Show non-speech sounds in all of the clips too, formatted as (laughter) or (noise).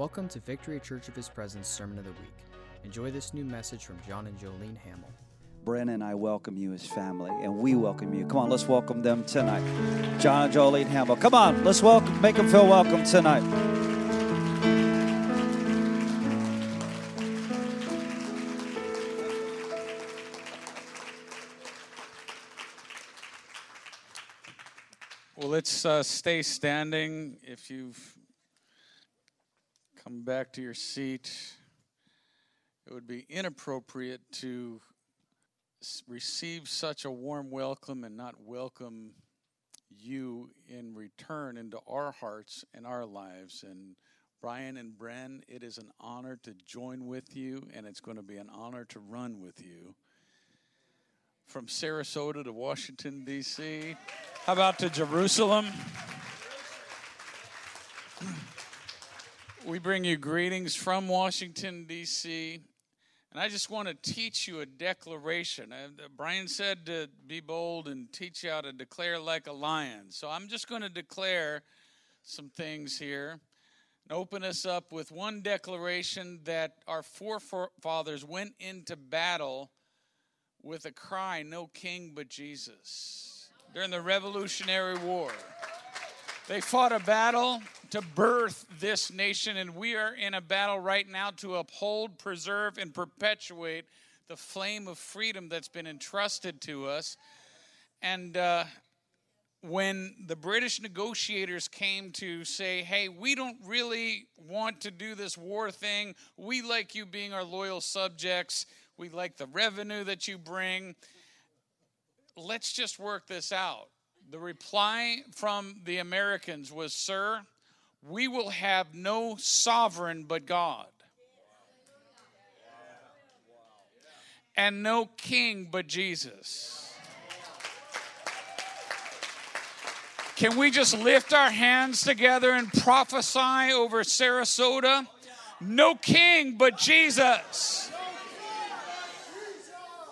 Welcome to Victory Church of His Presence Sermon of the Week. Enjoy this new message from John and Jolene Hamill. Brennan and I welcome you as family, and we welcome you. Come on, let's welcome them tonight. John and Jolene Hamill. Come on, let's welcome, make them feel welcome tonight. Well, let's uh, stay standing. If you've come back to your seat, it would be inappropriate to receive such a warm welcome and not welcome you in return into our hearts and our lives. And Brian and Bren, it is an honor to join with you, and it's going to be an honor to run with you. From Sarasota to Washington, D.C. How about to Jerusalem? We bring you greetings from Washington, D.C. And I just want to teach you a declaration. Uh, Brian said to be bold and teach you how to declare like a lion. So I'm just going to declare some things here and open us up with one declaration that our forefathers went into battle with a cry, No king but Jesus, during the Revolutionary War. They fought a battle to birth this nation, and we are in a battle right now to uphold, preserve, and perpetuate the flame of freedom that's been entrusted to us. And uh, when the British negotiators came to say, hey, we don't really want to do this war thing, we like you being our loyal subjects, we like the revenue that you bring, let's just work this out. The reply from the Americans was, Sir, we will have no sovereign but God, and no king but Jesus. Can we just lift our hands together and prophesy over Sarasota? No king but Jesus.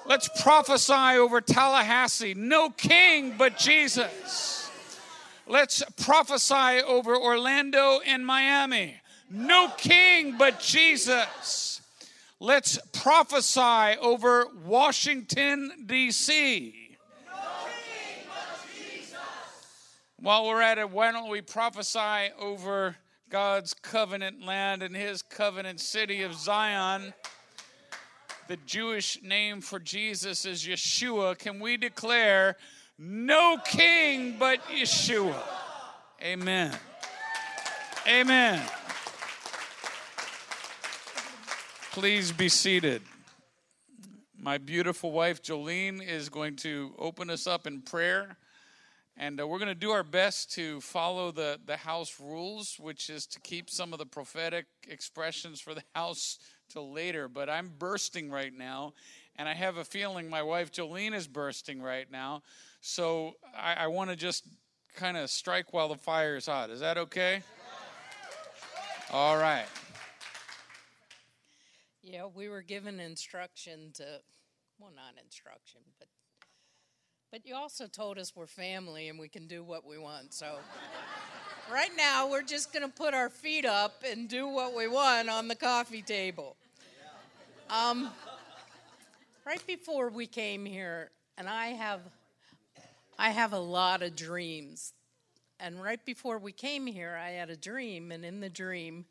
Let's prophesy over Tallahassee. No king but Jesus. Let's prophesy over Orlando and Miami. No king but Jesus. Let's prophesy over Washington, D.C. While we're at it, why don't we prophesy over God's covenant land and his covenant city of Zion? The Jewish name for Jesus is Yeshua. Can we declare no king but Yeshua? Amen. Amen. Please be seated. My beautiful wife Jolene is going to open us up in prayer. And uh, we're going to do our best to follow the, the house rules, which is to keep some of the prophetic expressions for the (laughs) house till later. But I'm bursting right now, and I have a feeling my wife Jolene is bursting right now. So I, I want to just kind of strike while the fire is hot. Is that okay? All right. Yeah, we were given instruction to, well, not instruction, but but you also told us we're family and we can do what we want. So right now we're just going to put our feet up and do what we want on the coffee table. Um, right before we came here, and I have I have a lot of dreams. And right before we came here, I had a dream, and in the dream,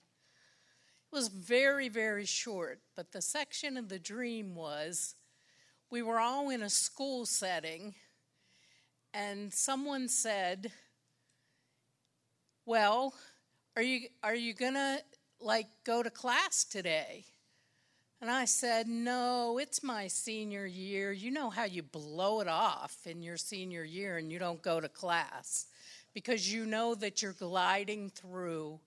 it was very, very short, but the section of the dream was we were all in a school setting, and someone said, Well, are you, are you gonna like go to class today? And I said, No, it's my senior year. You know how you blow it off in your senior year and you don't go to class because you know that you're gliding through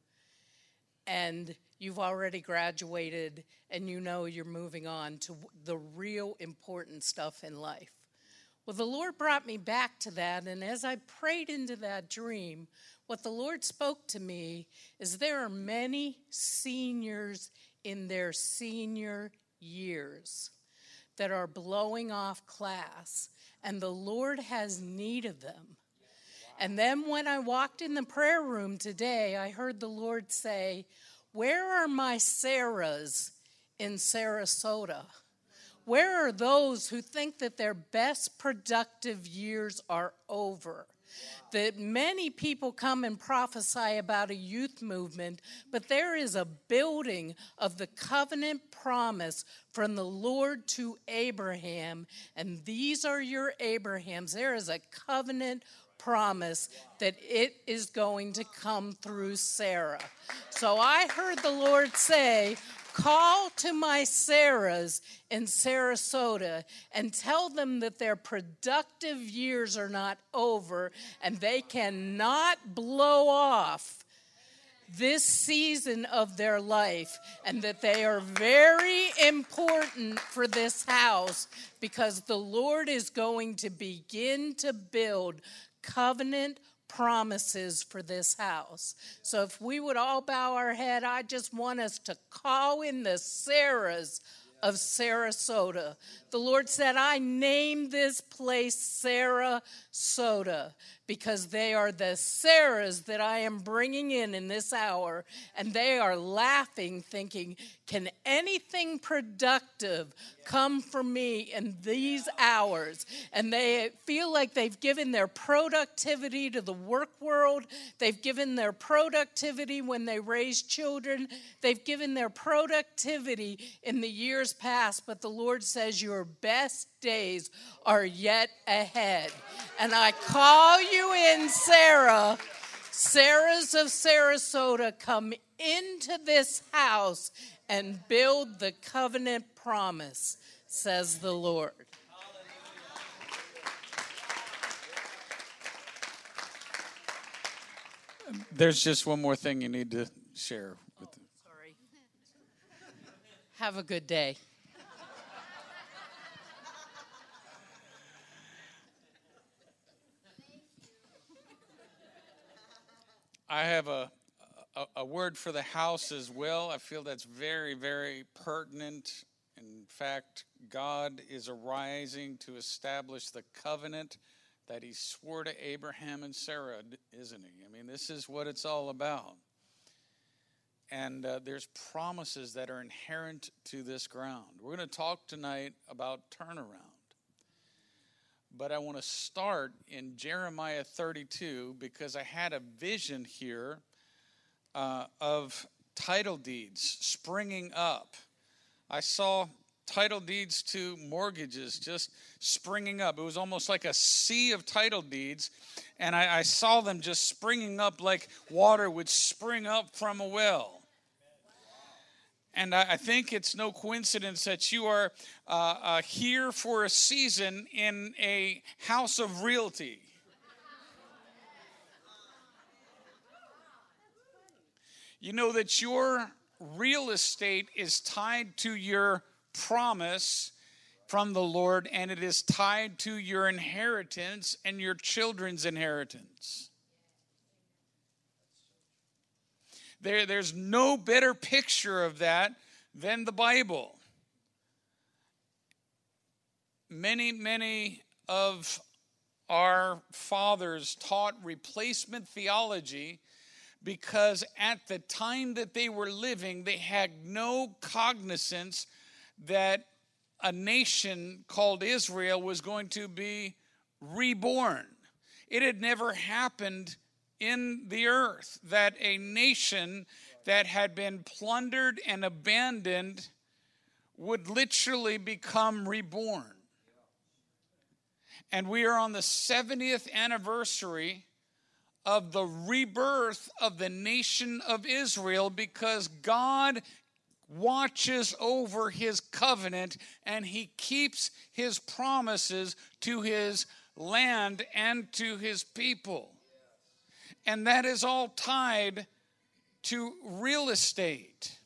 and you've already graduated and you know you're moving on to the real important stuff in life. Well, the Lord brought me back to that, and as I prayed into that dream, what the Lord spoke to me is there are many seniors in their senior years that are blowing off class, and the Lord has need of them. And then when I walked in the prayer room today, I heard the Lord say, Where are my Sarahs in Sarasota? Where are those who think that their best productive years are over? That many people come and prophesy about a youth movement, but there is a building of the covenant promise from the Lord to Abraham, and these are your Abrahams. There is a covenant promise that it is going to come through Sarah. So I heard the Lord say, Call to my Sarahs in Sarasota and tell them that their productive years are not over and they cannot blow off this season of their life and that they are very important for this house because the Lord is going to begin to build covenant promises for this house. So if we would all bow our head, I just want us to call in the Sarahs of Sarasota. The Lord said, I named this place Sarah Soda because they are the Sarahs that I am bringing in in this hour. And they are laughing, thinking, Can anything productive come from me in these hours? And they feel like they've given their productivity to the work world. They've given their productivity when they raise children. They've given their productivity in the years past. But the Lord says, Your best days are yet ahead. And I call you in, Sarah. Sarahs of Sarasota, come into this house and build the covenant promise, says the Lord. There's just one more thing you need to share with them. Sorry. Have a good day. I have a, a, a word for the house as well. I feel that's very, very pertinent. In fact, God is arising to establish the covenant that He swore to Abraham and Sarah, isn't He? I mean, this is what it's all about. And uh, there's promises that are inherent to this ground. We're going to talk tonight about turnaround. But I want to start in Jeremiah 32 because I had a vision here uh, of title deeds springing up. I saw title deeds to mortgages just springing up. It was almost like a sea of title deeds, and I, I saw them just springing up like water would spring up from a well. And I, think it's no coincidence that you are uh, uh, here for a season in a house of realty. You know that your real estate is tied to your promise from the Lord, and it is tied to your inheritance and your children's inheritance. There, there's no better picture of that than the Bible. Many, many of our fathers taught replacement theology because at the time that they were living, they had no cognizance that a nation called Israel was going to be reborn. It had never happened in the earth that a nation that had been plundered and abandoned would literally become reborn. And we are on the 70th anniversary of the rebirth of the nation of Israel because God watches over his covenant and he keeps his promises to his land and to his people. And that is all tied to real estate.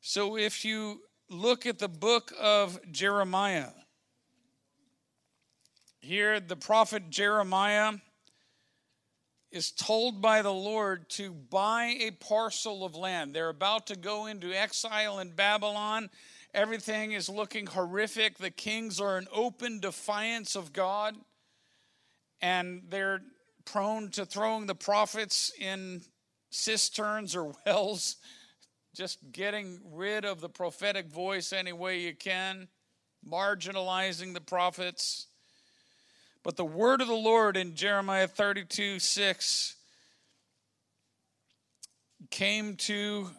So if you look at the book of Jeremiah, here the prophet Jeremiah is told by the Lord to buy a parcel of land. They're about to go into exile in Babylon. Everything is looking horrific. The kings are in open defiance of God. And they're prone to throwing the prophets in cisterns or (laughs) wells, just getting rid of the prophetic voice any way you can, marginalizing the prophets. But the word of the Lord in Jeremiah 32 6 came to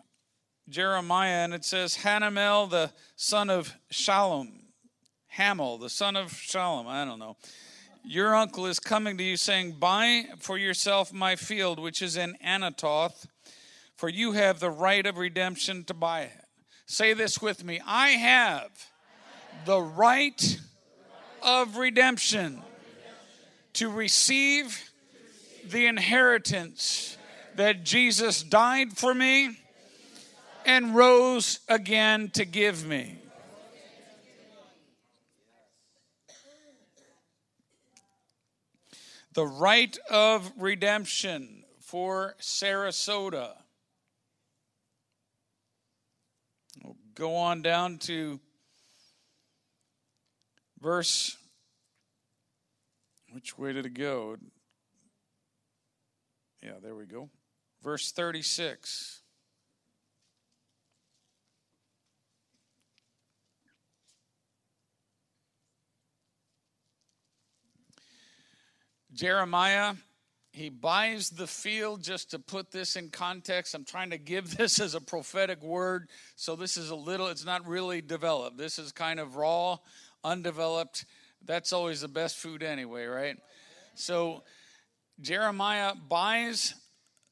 Jeremiah, and it says, Hanamel, the son of Shalom, Hamel, the son of Shalom, I don't know. Your uncle is coming to you saying, Buy for yourself my field, which is in Anatoth, for you have the right of redemption to buy it. Say this with me I have the right of redemption to receive the inheritance that Jesus died for me and rose again to give me. The right of redemption for Sarasota. We'll go on down to verse. Which way did it go? Yeah, there we go. Verse 36. Jeremiah, he buys the field just to put this in context. I'm trying to give (laughs) this as a prophetic word. So this is a little, it's not really developed. This is kind of raw, undeveloped. That's always the best food anyway, right? So Jeremiah buys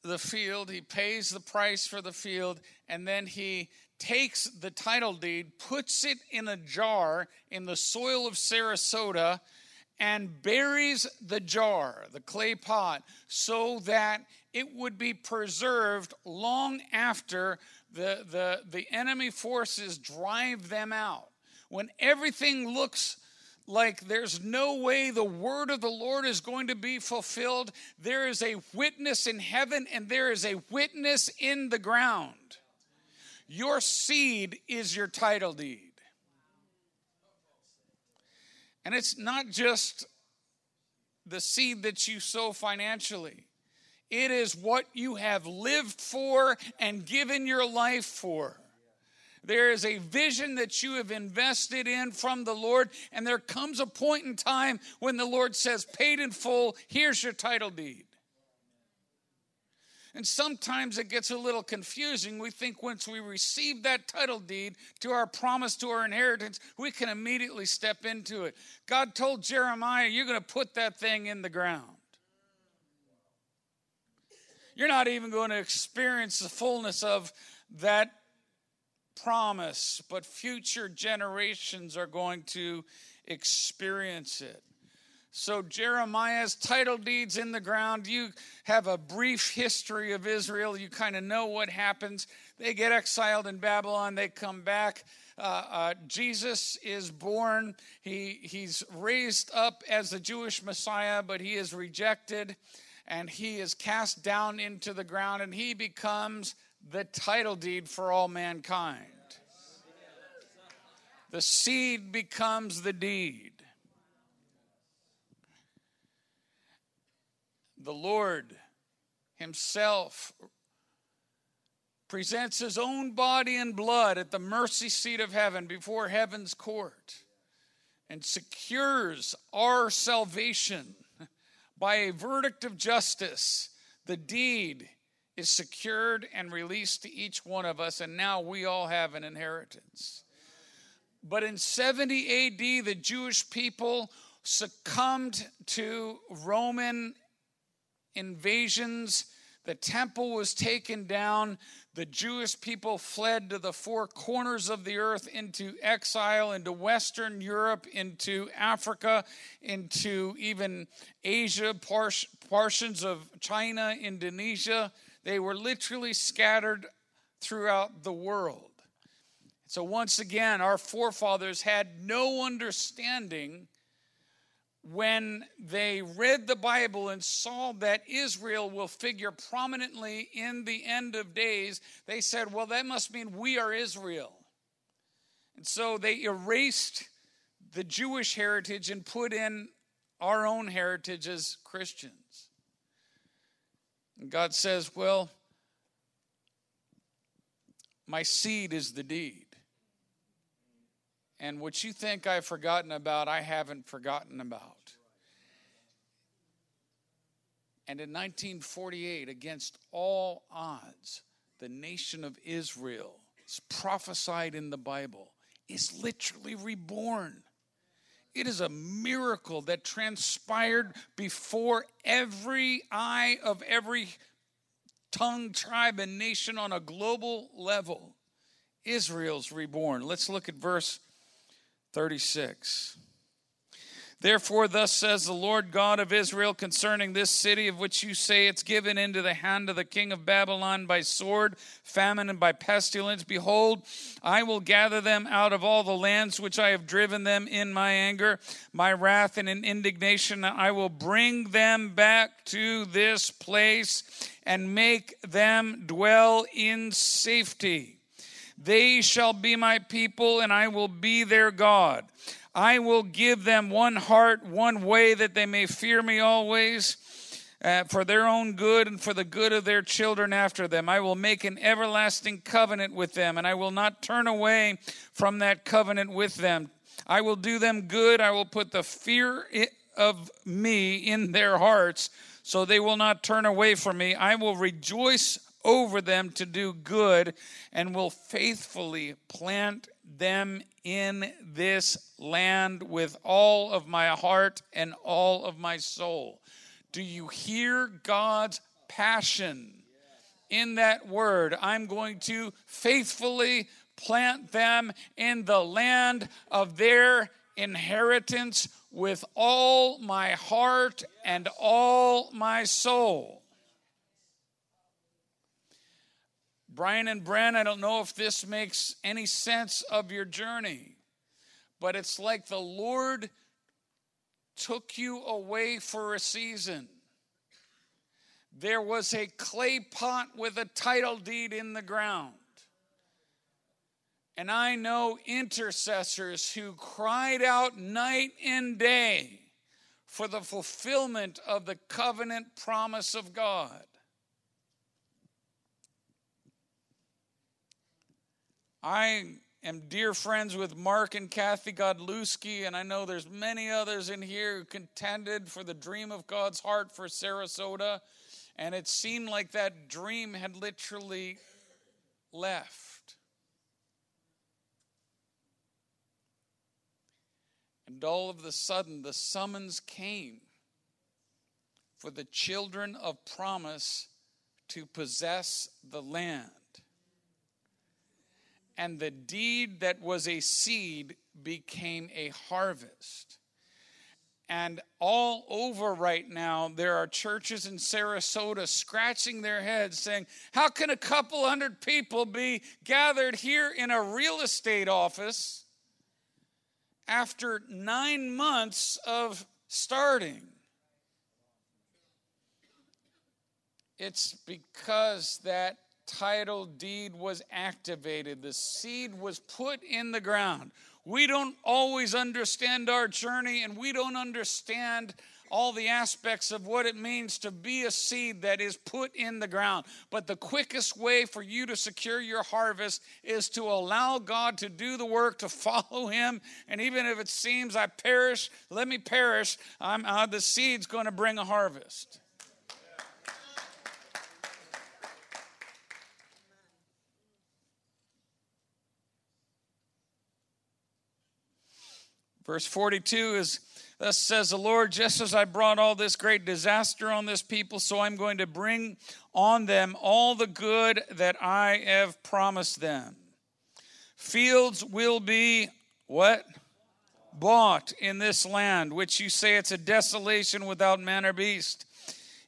the field, he pays the price for the field, and then he takes the title deed, puts it in a jar in the soil of Sarasota, and buries the jar, the clay pot, so that it would be preserved long after the, the, the enemy forces drive them out. When everything looks like there's no way the word of the Lord is going to be fulfilled, there is a witness in heaven and there is a witness in the ground. Your seed is your title deed. And it's not just the seed that you sow financially, it is what you have lived for and given your life for. There is a vision that you have invested in from the Lord, and there comes a point in time when the Lord says, Paid in full, here's your title deed. And sometimes it gets a little confusing. We think once we receive that title deed to our promise to our inheritance, we can immediately step into it. God told Jeremiah, You're going to put that thing in the ground. You're not even going to experience the fullness of that promise, but future generations are going to experience it. So, Jeremiah's title deeds in the ground. You have a brief history of Israel. You kind of know what happens. They get exiled in Babylon, they come back. Uh, uh, Jesus is born. He, he's raised up as the Jewish Messiah, but he is rejected and he is cast down into the ground and he becomes the title deed for all mankind. The seed becomes the deed. The Lord Himself presents His own body and blood at the mercy seat of heaven before heaven's court and secures our salvation (laughs) by a verdict of justice. The deed is secured and released to each one of us, and now we all have an inheritance. But in 70 AD, the Jewish people succumbed to Roman invasions. The temple was taken down. The Jewish people fled to the four corners of the earth into exile, into Western Europe, into Africa, into even Asia, portions of China, Indonesia. They were literally scattered throughout the world. So, once again, our forefathers had no understanding when they read the Bible and saw that Israel will figure prominently in the end of days, they said, well, that must mean we are Israel. And so they erased the Jewish heritage and put in our own heritage as Christians. And God says, well, My seed is the deed. And what you think I've forgotten about, I haven't forgotten about. And in 1948, against all odds, the nation of Israel is prophesied in the Bible is literally reborn. It is a miracle that transpired before every eye of every tongue, tribe, and nation on a global level. Israel's reborn. Let's look at verse 36. Therefore, thus says the Lord God of Israel concerning this city of which you say it's given into the hand of the king of Babylon by sword, famine, and by pestilence. Behold, I will gather them out of all the lands which I have driven them in my anger, my wrath, and in indignation. I will bring them back to this place and make them dwell in safety. They shall be my people, and I will be their God. I will give them one heart, one way, that they may fear me always. Uh, for their own good and for the good of their children after them. I will make an everlasting covenant with them, and I will not turn away from that covenant with them. I will do them good. I will put the fear of me in their hearts, so they will not turn away from me. I will rejoice over them to do good and will faithfully plant them in this land with all of my heart and all of my soul. Do you hear God's passion in that word? I'm going to faithfully plant them in the land of their inheritance with all my heart and all my soul. Brian and Bren, I don't know if this makes any sense of your journey, but it's like the Lord took you away for a season. There was a clay pot with a title deed in the ground. And I know intercessors who cried out night and day for the fulfillment of the covenant promise of God. I am dear friends with Mark and Kathy Godlewski, and I know there's many others in here who contended for the dream of God's heart for Sarasota, and it seemed like that dream had literally left. And all of a sudden, the summons came for the children of promise to possess the land and the deed that was a seed became a harvest. And all over right now, there are churches in Sarasota scratching their heads saying, How can a couple hundred people be gathered here in a real estate office after nine months of starting? It's because that title deed was activated, the seed was put in the ground. We don't always understand our journey and we don't understand all the aspects of what it means to be a seed that is put in the ground. But the quickest way for you to secure your harvest is to allow God to do the work, to (laughs) follow Him. And even if it seems I perish, let me perish, I'm, uh, the seed's going to bring a harvest. Verse 42 is Thus says the Lord, just as I brought all this great disaster on this people, so I'm going to bring on them all the good that I have promised them. Fields will be what? Bought in this land, which you say it's a desolation without man or beast.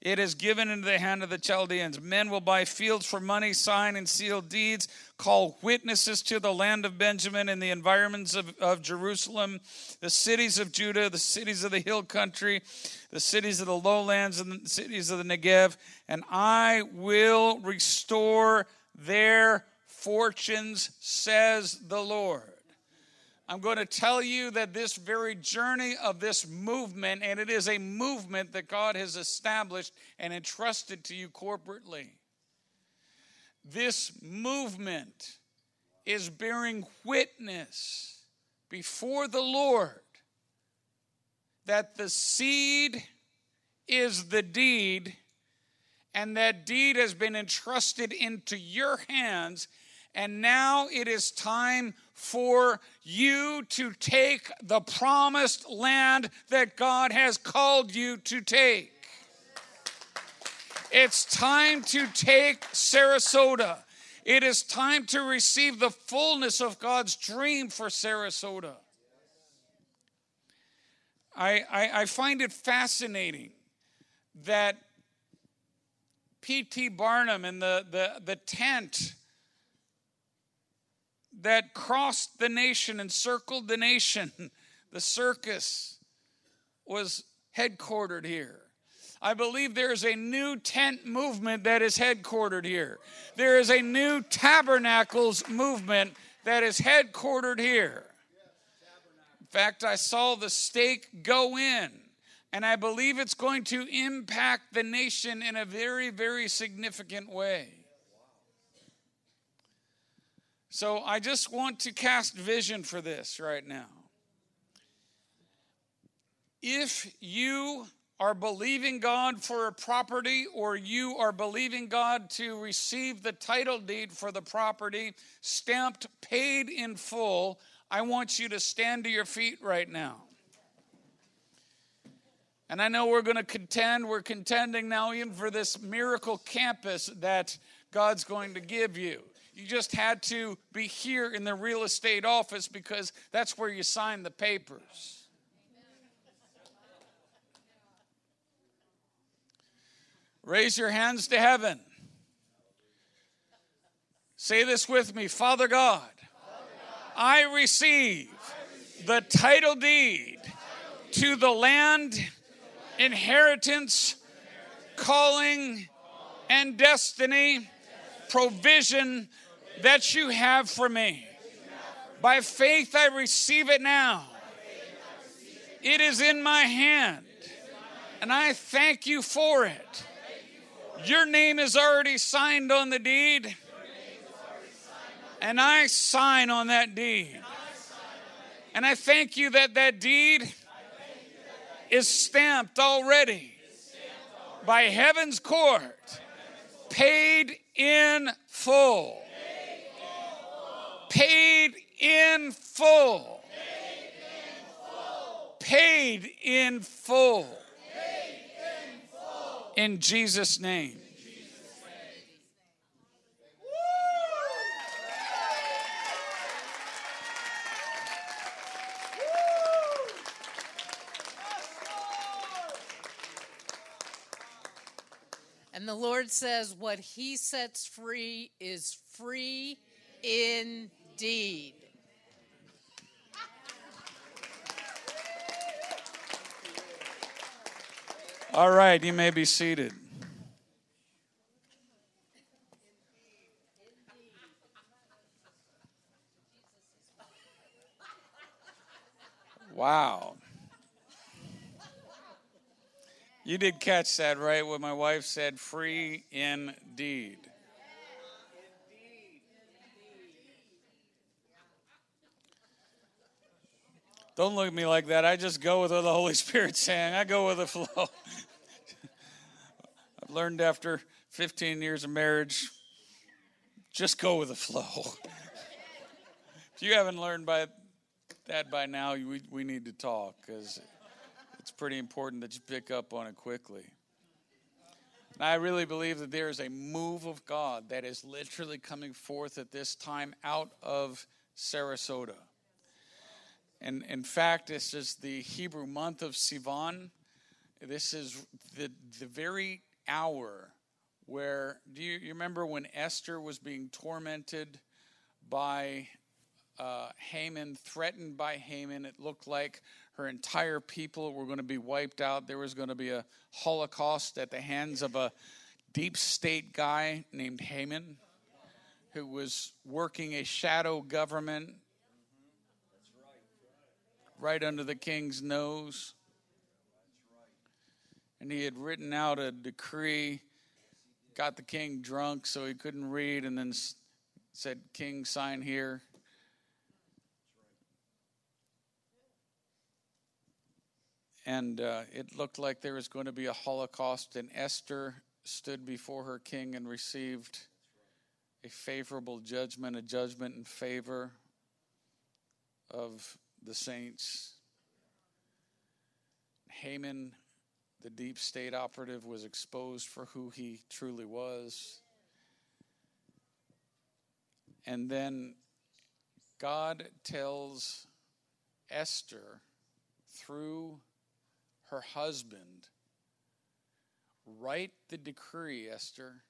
It is given into the hand of the Chaldeans. Men will buy fields for money, sign and seal deeds, call witnesses to the land of Benjamin and the environments of, of Jerusalem, the cities of Judah, the cities of the hill country, the cities of the lowlands, and the cities of the Negev. And I will restore their fortunes, says the Lord. I'm going to tell you that this very journey of this movement, and it is a movement that God has established and entrusted to you corporately. This movement is bearing witness before the Lord that the seed is the deed, and that deed has been entrusted into your hands, and now it is time for you to take the promised land that God has called you to take. It's time to take Sarasota. It is time to receive the fullness of God's dream for Sarasota. I, I, I find it fascinating that P.T. Barnum and the, the, the tent that crossed the nation and circled the nation, (laughs) the circus, was headquartered here. I believe there is a new tent movement that is headquartered here. There is a new tabernacles movement that is headquartered here. In fact, I saw the stake go in, and I believe it's going to impact the nation in a very, very significant way. So I just want to cast vision for this right now. If you are believing God for a property or you are believing God to receive the title deed for the property stamped paid in full, I want you to stand to your feet right now. And I know we're going to contend, we're contending now even for this miracle campus that God's going to give you. You just had to be here in the real estate office because that's where you sign the papers. Raise your hands to heaven. Say this with me Father God, I receive the title deed to the land, inheritance, calling, and destiny, provision that you have for me. By faith, I receive it now. It is in my hand, and I thank you for it. Your name is already signed on the deed. And I sign on that deed. And I thank you that that deed is stamped already by heaven's court, paid in full. Paid in full. Paid in full in Jesus' name. And the Lord says, What He sets free is free indeed. All right, you may be seated. Wow. You did catch that, right? What my wife said free indeed. Don't look at me like that. I just go with what the Holy (laughs) Spirit's saying. I go with the flow. I've learned after 15 years of marriage, just go with the flow. (laughs) if you haven't learned by that by now, we, we need to talk because it's pretty important that you pick up on it quickly. And I really believe that there is a move of God that is literally coming forth at this time out of Sarasota. And in fact, this is the Hebrew month of Sivan. This is the, the very hour where, do you, you remember when Esther was being tormented by uh, Haman, threatened by Haman? It looked like her entire people were going to be wiped out. There was going to be a holocaust at the hands of a deep state guy named Haman who was working a shadow government right under the king's nose. And he had written out a decree, got the king drunk so he couldn't read, and then said, King, sign here. And uh, it looked like there was going to be a Holocaust, and Esther stood before her king and received a favorable judgment, a judgment in favor of the saints. Haman, the deep state operative, was exposed for who he truly was. And then God tells Esther through her husband, write the decree, Esther,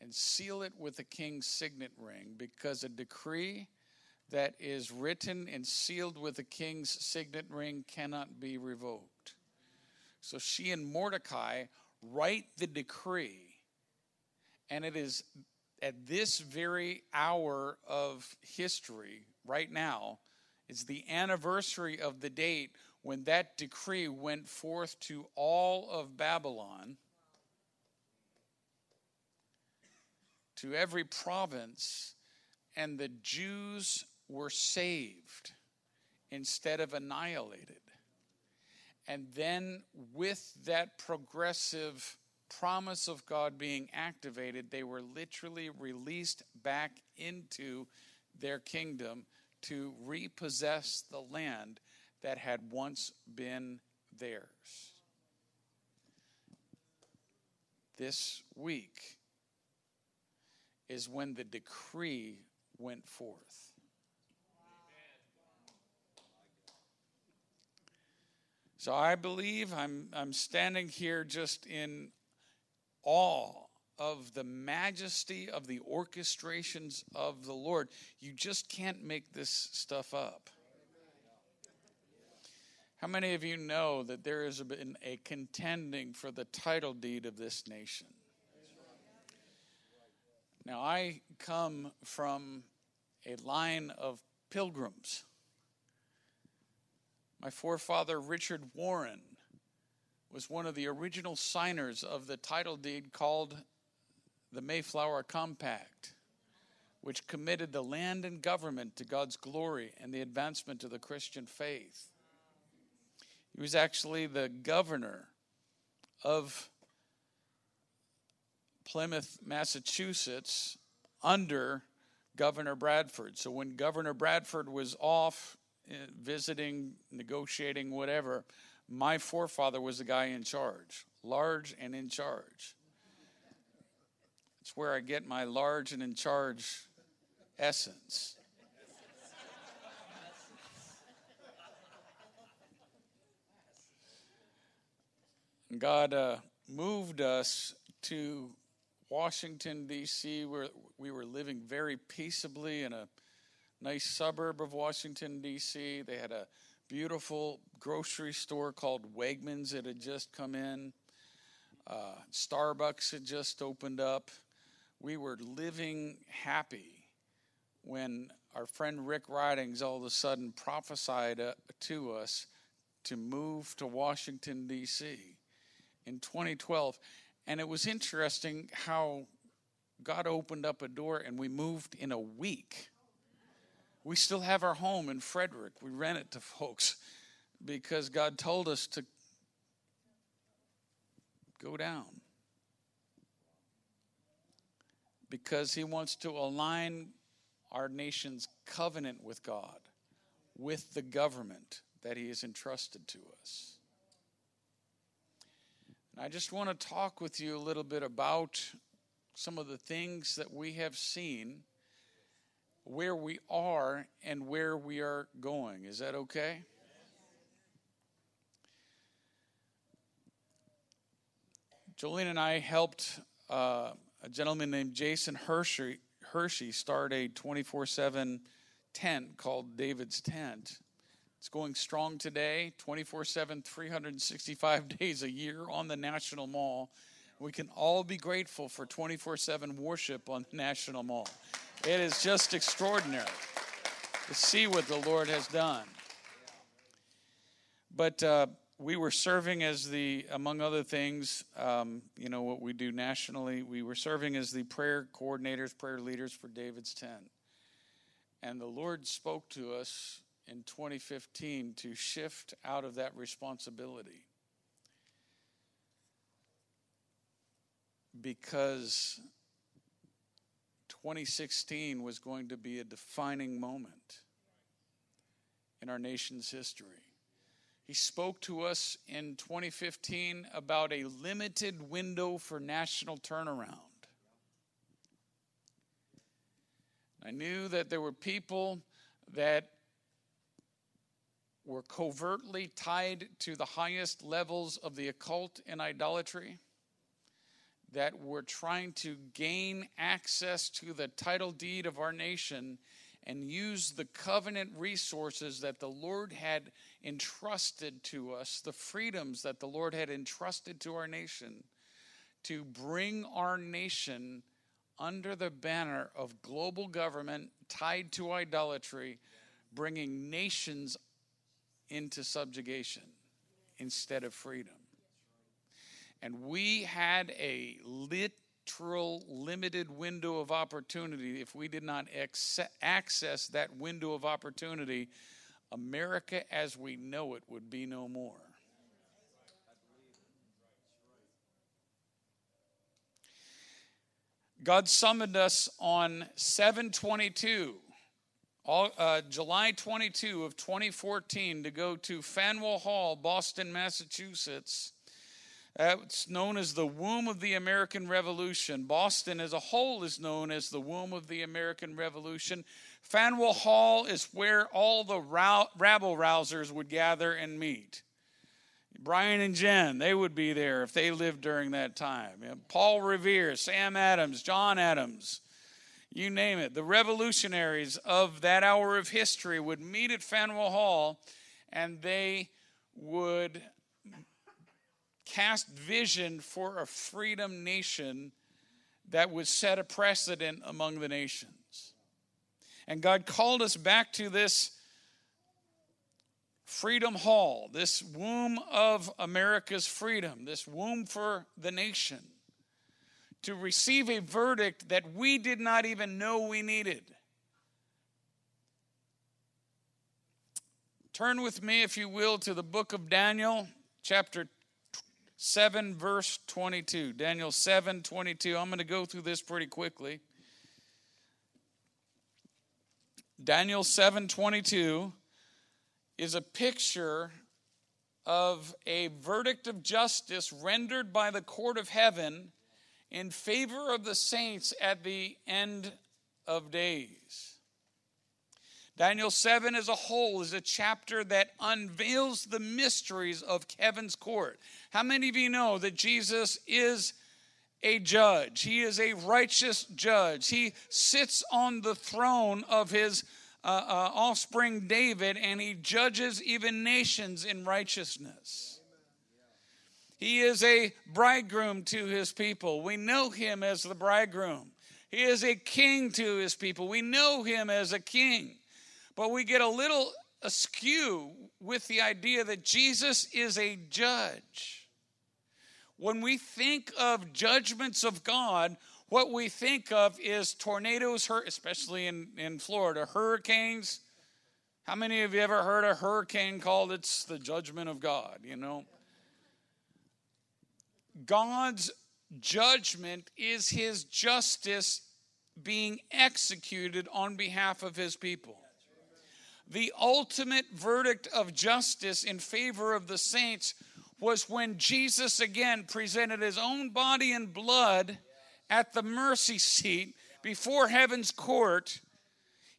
and seal it with the king's signet ring, because a decree that is written and sealed with the king's signet ring cannot be revoked. So she and Mordecai write the decree, and it is at this very hour of history, right now, it's the anniversary of the date when that decree went forth to all of Babylon, to every province, and the Jews were saved instead of annihilated. And then, with that progressive promise of God being activated, they were literally released back into their kingdom to repossess the land that had once been theirs. This week is when the decree went forth. So I believe I'm, I'm standing here just in awe of the majesty of the orchestrations of the Lord. You just can't make this stuff up. How many of you know that there has been a contending for the title deed of this nation? Now, I come from a line of pilgrims. My forefather, Richard Warren, was one of the original signers of the title deed called the Mayflower Compact, which committed the land and government to God's glory and the advancement of the Christian faith. He was actually the governor of Plymouth, Massachusetts, under Governor Bradford. So when Governor Bradford was off visiting, negotiating, whatever, my forefather was the guy in charge, large and in charge. It's where I get my large and in charge essence. God uh, moved us to Washington, D.C., where we were living very peaceably in a nice suburb of Washington, D.C. They had a beautiful grocery store called Wegmans that had just come in. Uh, Starbucks had just opened up. We were living happy when our friend Rick Ridings all of a sudden prophesied uh, to us to move to Washington, D.C in 2012. And it was interesting how God opened up a door and we moved in a week. We still have our home in Frederick. We rent it to folks because God told us to go down. Because He wants to align our nation's covenant with God, with the government that He has entrusted to us. And I just want to talk with you a little bit about some of the things that we have seen, where we are, and where we are going. Is that okay? Jolene and I helped uh, a gentleman named Jason Hershey, Hershey start a 24 7 tent called David's Tent. It's going strong today, 24 7, 365 (laughs) days a year on the National Mall. We can all be grateful for 24 7 worship on the National Mall. It is just extraordinary to see what the Lord has done. But uh, we were serving as the, among other things, um, you know, what we do nationally, we were serving as the prayer coordinators, prayer leaders for David's Tent. And the Lord spoke to us in 2015 to shift out of that responsibility. Because 2016 was going to be a defining moment in our nation's history. He spoke to us in 2015 about a limited window for national turnaround. I knew that there were people that were covertly tied to the highest levels of the occult and idolatry, that were trying to gain access to the title deed of our nation and use the covenant resources that the Lord had entrusted to us, the freedoms that the Lord had entrusted to our nation, to bring our nation under the banner of global government tied to idolatry, bringing nations into subjugation instead of freedom. And we had a literal limited window of opportunity. If we did not access that window of opportunity, America as we know it would be no more. God summoned us on 722 all, uh, July 22 of 2014 to go to Faneuil Hall, Boston, Massachusetts. It's known as the womb of the American Revolution. Boston as a whole is known as the womb of the American Revolution. Faneuil Hall is where all the rabble rousers would gather and meet. Brian and Jen, they would be there if they lived during that time. Paul Revere, Sam Adams, John Adams, you name it. The revolutionaries of that hour of history would meet at Faneuil Hall and they would cast vision for a freedom nation that would set a precedent among the nations. And God called us back to this Freedom Hall, this womb of America's freedom, this womb for the nation to receive a verdict that we did not even know we needed. Turn with me, if you will, to the book of Daniel, chapter 7, verse 22. Daniel 7, 22. I'm going to go through this pretty quickly. Daniel 7, 22 is a picture of a verdict of justice rendered by the court of heaven in favor of the saints at the end of days. Daniel 7 as a whole is a chapter that unveils the mysteries of heaven's court. How many of you know that Jesus is a judge? He is a righteous judge. He sits on the throne of his uh, uh, offspring David and he judges even nations in righteousness. He is a bridegroom to his people. We know him as the bridegroom. He is a king to his people. We know him as a king. But we get a little askew with the idea that Jesus is a judge. When we think of judgments of God, what we think of is tornadoes, especially in, in Florida, hurricanes. How many of you ever heard a hurricane called it's the judgment of God, you know? God's judgment is his justice being executed on behalf of his people. The ultimate verdict of justice in favor of the saints was when Jesus again presented his own body and blood at the mercy seat before heaven's court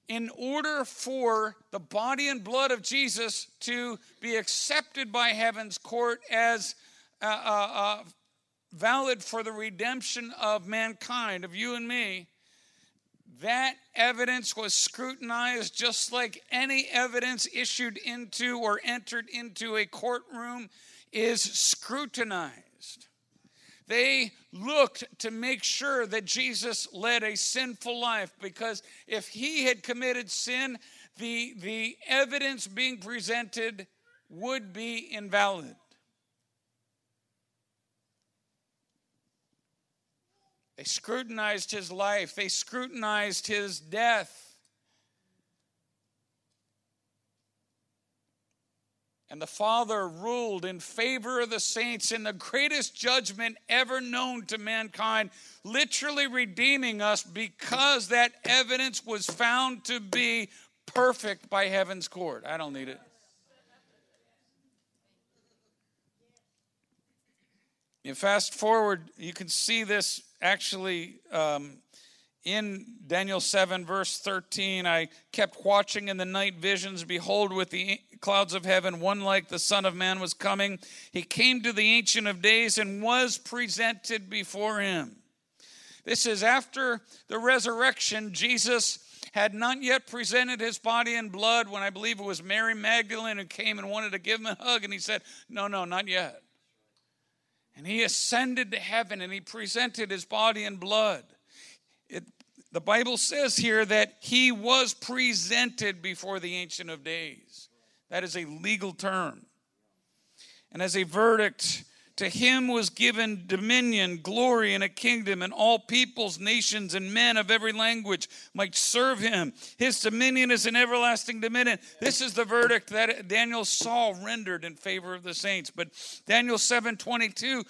in order for the body and blood of Jesus to be accepted by heaven's court as uh, uh, uh, valid for the redemption of mankind, of you and me, that evidence was scrutinized just like any evidence issued into or entered into a courtroom is scrutinized. They looked to make sure that Jesus led a sinful life because if he had committed sin, the, the evidence being presented would be invalid. They scrutinized his life, they scrutinized his death. And the Father ruled in favor of the saints in the greatest judgment ever known to mankind, literally redeeming us because that evidence was found to be perfect by heaven's court. I don't need it. You fast forward, you can see this actually um, in Daniel 7, verse 13, I kept watching in the night visions. Behold, with the clouds of heaven, one like the Son of Man was coming. He came to the Ancient of Days and was presented before him. This is after the resurrection. Jesus had not yet presented his body and blood when I believe it was Mary Magdalene who came and wanted to give him a hug. And he said, No, no, not yet. And he ascended to heaven and he presented his body and blood. It, the Bible says here that he was presented before the Ancient of Days. That is a legal term. And as a verdict, to him was given dominion, glory, and a kingdom, and all peoples, nations, and men of every language might serve him. His dominion is an everlasting dominion. This is the verdict that Daniel saw rendered in favor of the saints. But Daniel 7 22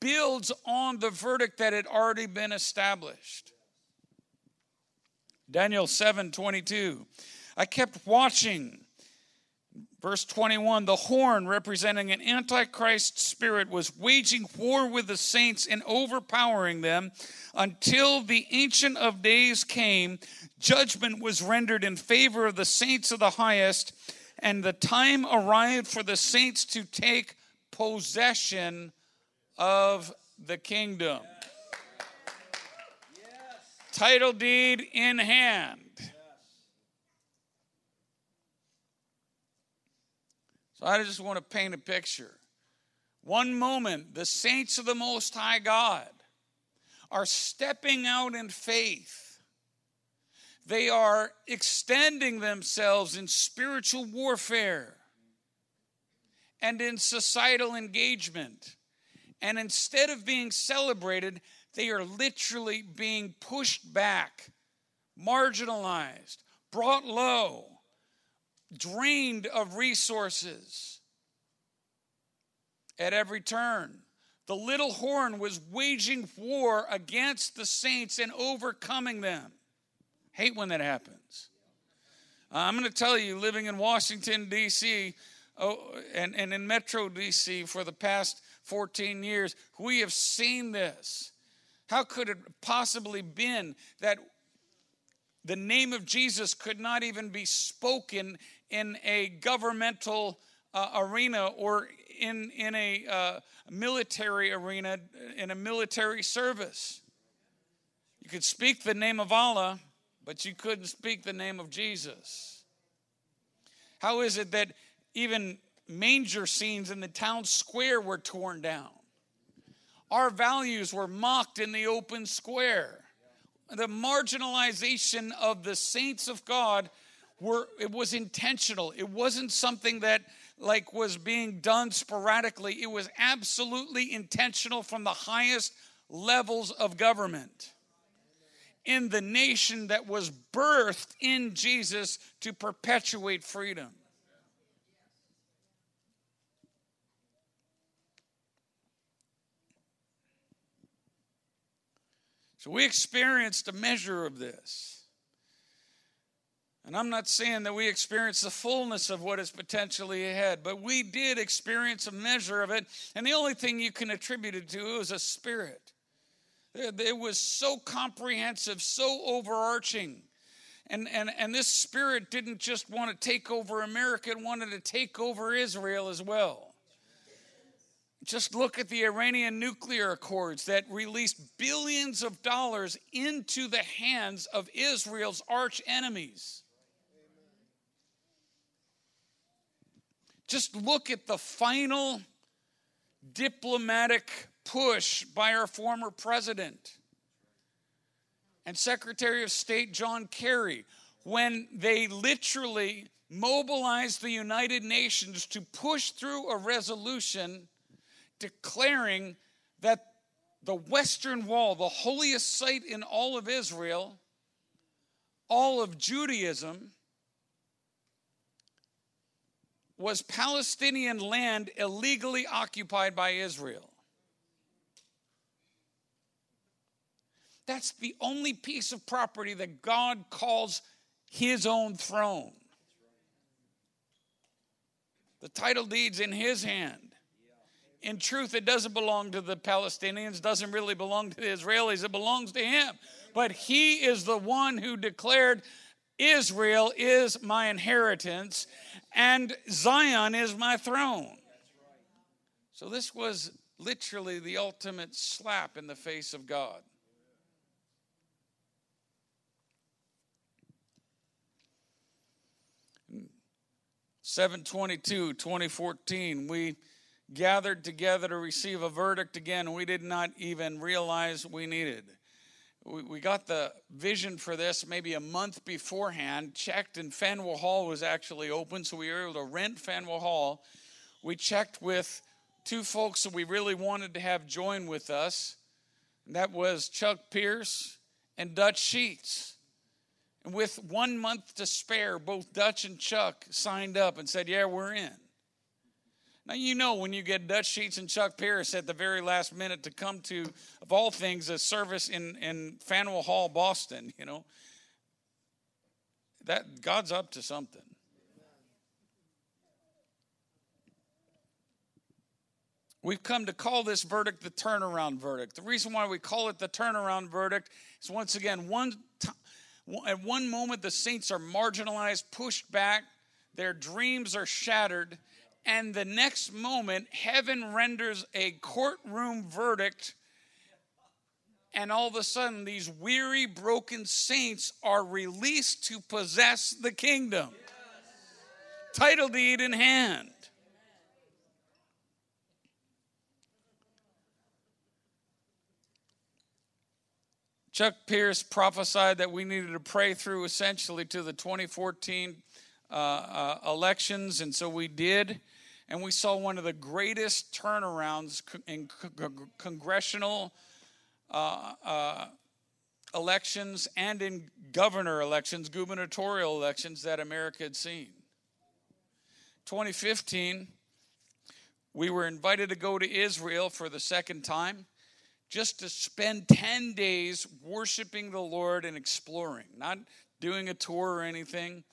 builds on the verdict that had already been established. Daniel 7 22. I kept watching. Verse 21 The horn, representing an antichrist spirit, was waging war with the saints and overpowering them until the Ancient of Days came. Judgment was rendered in favor of the saints of the highest, and the time arrived for the saints to take possession of the kingdom title deed in hand. So I just want to paint a picture. One moment, the saints of the Most High God are stepping out in faith. They are extending themselves in spiritual warfare and in societal engagement. And instead of being celebrated, they are literally being pushed back, marginalized, brought low, drained of resources at every turn. The little horn was waging war against the saints and overcoming them. Hate when that happens. I'm going to tell you, living in Washington, D.C., oh, and, and in Metro D.C. for the past 14 years, we have seen this. How could it possibly been that the name of Jesus could not even be spoken in a governmental uh, arena or in, in a uh, military arena, in a military service? You could speak the name of Allah, but you couldn't speak the name of Jesus. How is it that even manger scenes in the town square were torn down? Our values were mocked in the open square. The marginalization of the saints of God were it was intentional. It wasn't something that like was being done sporadically. It was absolutely intentional from the highest levels of government in the nation that was birthed in Jesus to perpetuate freedom. So we experienced a measure of this. And I'm not saying that we experienced the fullness of what is potentially ahead, but we did experience a measure of it. And the only thing you can attribute it to is a spirit. It was so comprehensive, so overarching. And, and, and this spirit didn't just want to take over America, it wanted to take over Israel as well. Just look at the Iranian nuclear accords that released billions of dollars into the hands of Israel's arch enemies. Just look at the final diplomatic push by our former president and Secretary of State John Kerry when they literally mobilized the United Nations to push through a resolution declaring that the Western Wall, the holiest site in all of Israel, all of Judaism, was Palestinian land illegally occupied by Israel. That's the only piece of property that God calls his own throne. The title deed's in his hand. In truth, it doesn't belong to the Palestinians, doesn't really belong to the Israelis, it belongs to him. But he is the one who declared Israel is my inheritance and Zion is my throne. So this was literally the ultimate slap in the face of God. 722 2014 we gathered together to receive a verdict again we did not even realize we needed we, we got the vision for this maybe a month beforehand checked and faneuil hall was actually open so we were able to rent faneuil hall we checked with two folks that we really wanted to have join with us and that was chuck pierce and dutch sheets And with one month to spare, both Dutch and Chuck signed up and said, Yeah, we're in. Now, you know, when you get Dutch Sheets and Chuck Pierce at the very last minute to come to, of all things, a service in, in Faneuil Hall, Boston, you know, that God's up to something. We've come to call this verdict the turnaround verdict. The reason why we call it the turnaround verdict is once again, one time at one moment, the saints are marginalized, pushed back, their dreams are shattered, and the next moment, heaven renders a courtroom verdict. And all of a sudden, these weary, broken saints are released to possess the kingdom. Title deed in hand. Chuck Pierce prophesied that we needed to pray through essentially to the 2014 uh, uh, elections, and so we did. And we saw one of the greatest turnarounds in congressional uh, uh, elections and in governor elections, gubernatorial elections that America had seen. 2015, we were invited to go to Israel for the second time just to spend 10 days worshiping the Lord and exploring, not doing a tour or anything.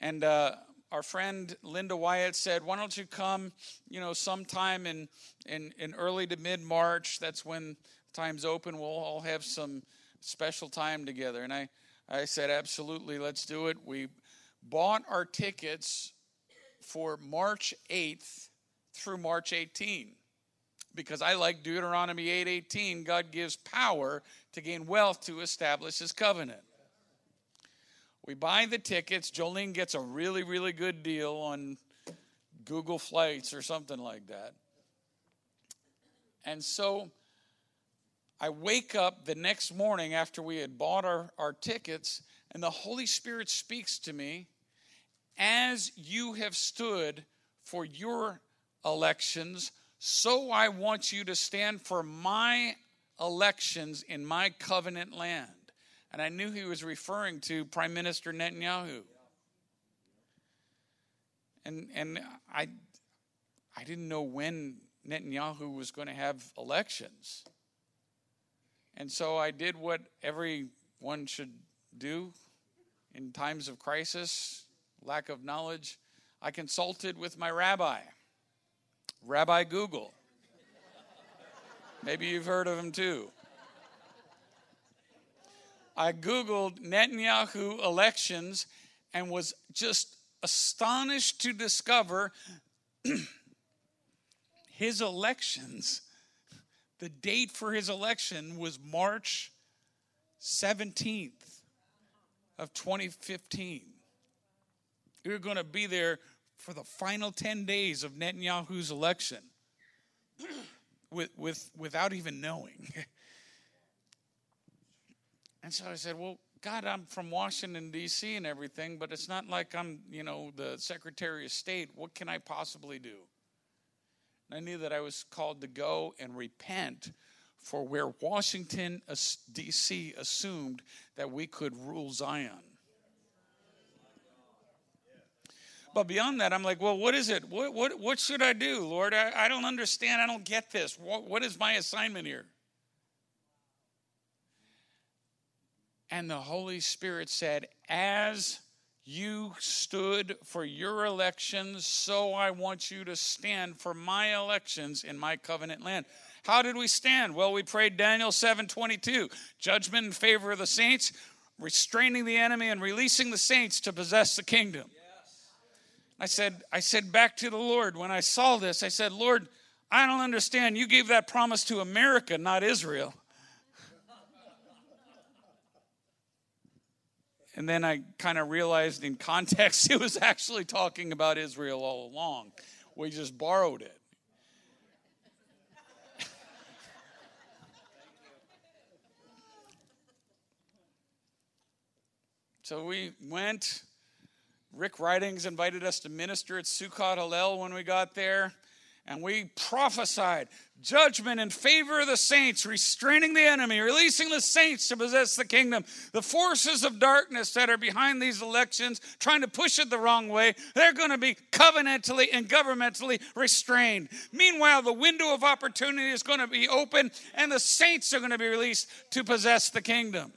And uh, our friend Linda Wyatt said, Why don't you come, you know, sometime in, in, in early to mid March? That's when time's open. We'll all have some special time together. And I, I said, Absolutely, let's do it. We bought our tickets for March 8th through March 18 because I like Deuteronomy 8:18, God gives power to gain wealth to establish his covenant. We buy the tickets, Jolene gets a really really good deal on Google Flights or something like that. And so I wake up the next morning after we had bought our, our tickets, and the Holy Spirit speaks to me as you have stood for your elections so I want you to stand for my elections in my covenant land. And I knew he was referring to Prime Minister Netanyahu. And, and I, I didn't know when Netanyahu was going to have elections. And so I did what everyone should do in times of crisis, lack of knowledge. I consulted with my rabbi. Rabbi Google. Maybe you've heard of him too. I Googled Netanyahu elections and was just astonished to discover (clears throat) his elections, the date for his election was March 17th of 2015. We were going to be there for the final 10 days of Netanyahu's election (clears throat) with, with, without even knowing. (laughs) and so I said, Well, God, I'm from Washington, D.C. and everything, but it's not like I'm, you know, the Secretary of State. What can I possibly do? And I knew that I was called to go and repent for where Washington, D.C. assumed that we could rule Zion. But beyond that, I'm like, well, what is it? What, what, what should I do, Lord? I, I don't understand. I don't get this. What, what is my assignment here? And the Holy Spirit said, As you stood for your elections, so I want you to stand for my elections in my covenant land. How did we stand? Well, we prayed Daniel 7:22, judgment in favor of the saints, restraining the enemy and releasing the saints to possess the kingdom. I said I said back to the Lord when I saw this, I said, "Lord, I don't understand. You gave that promise to America, not Israel." And then I kind of realized in context (laughs) it was actually talking about Israel all along. We just borrowed it. so we went. Rick Ridings invited us to minister at Succat Hallel when we got there and we prophesied judgment in favor of the saints, restraining the enemy, releasing the saints to possess the kingdom. The forces of darkness that are behind these elections, trying to push it the wrong way, they're going to be covenantally and governmentally restrained. Meanwhile, the window of opportunity is going to be open, and the saints are going to be released to possess the kingdom.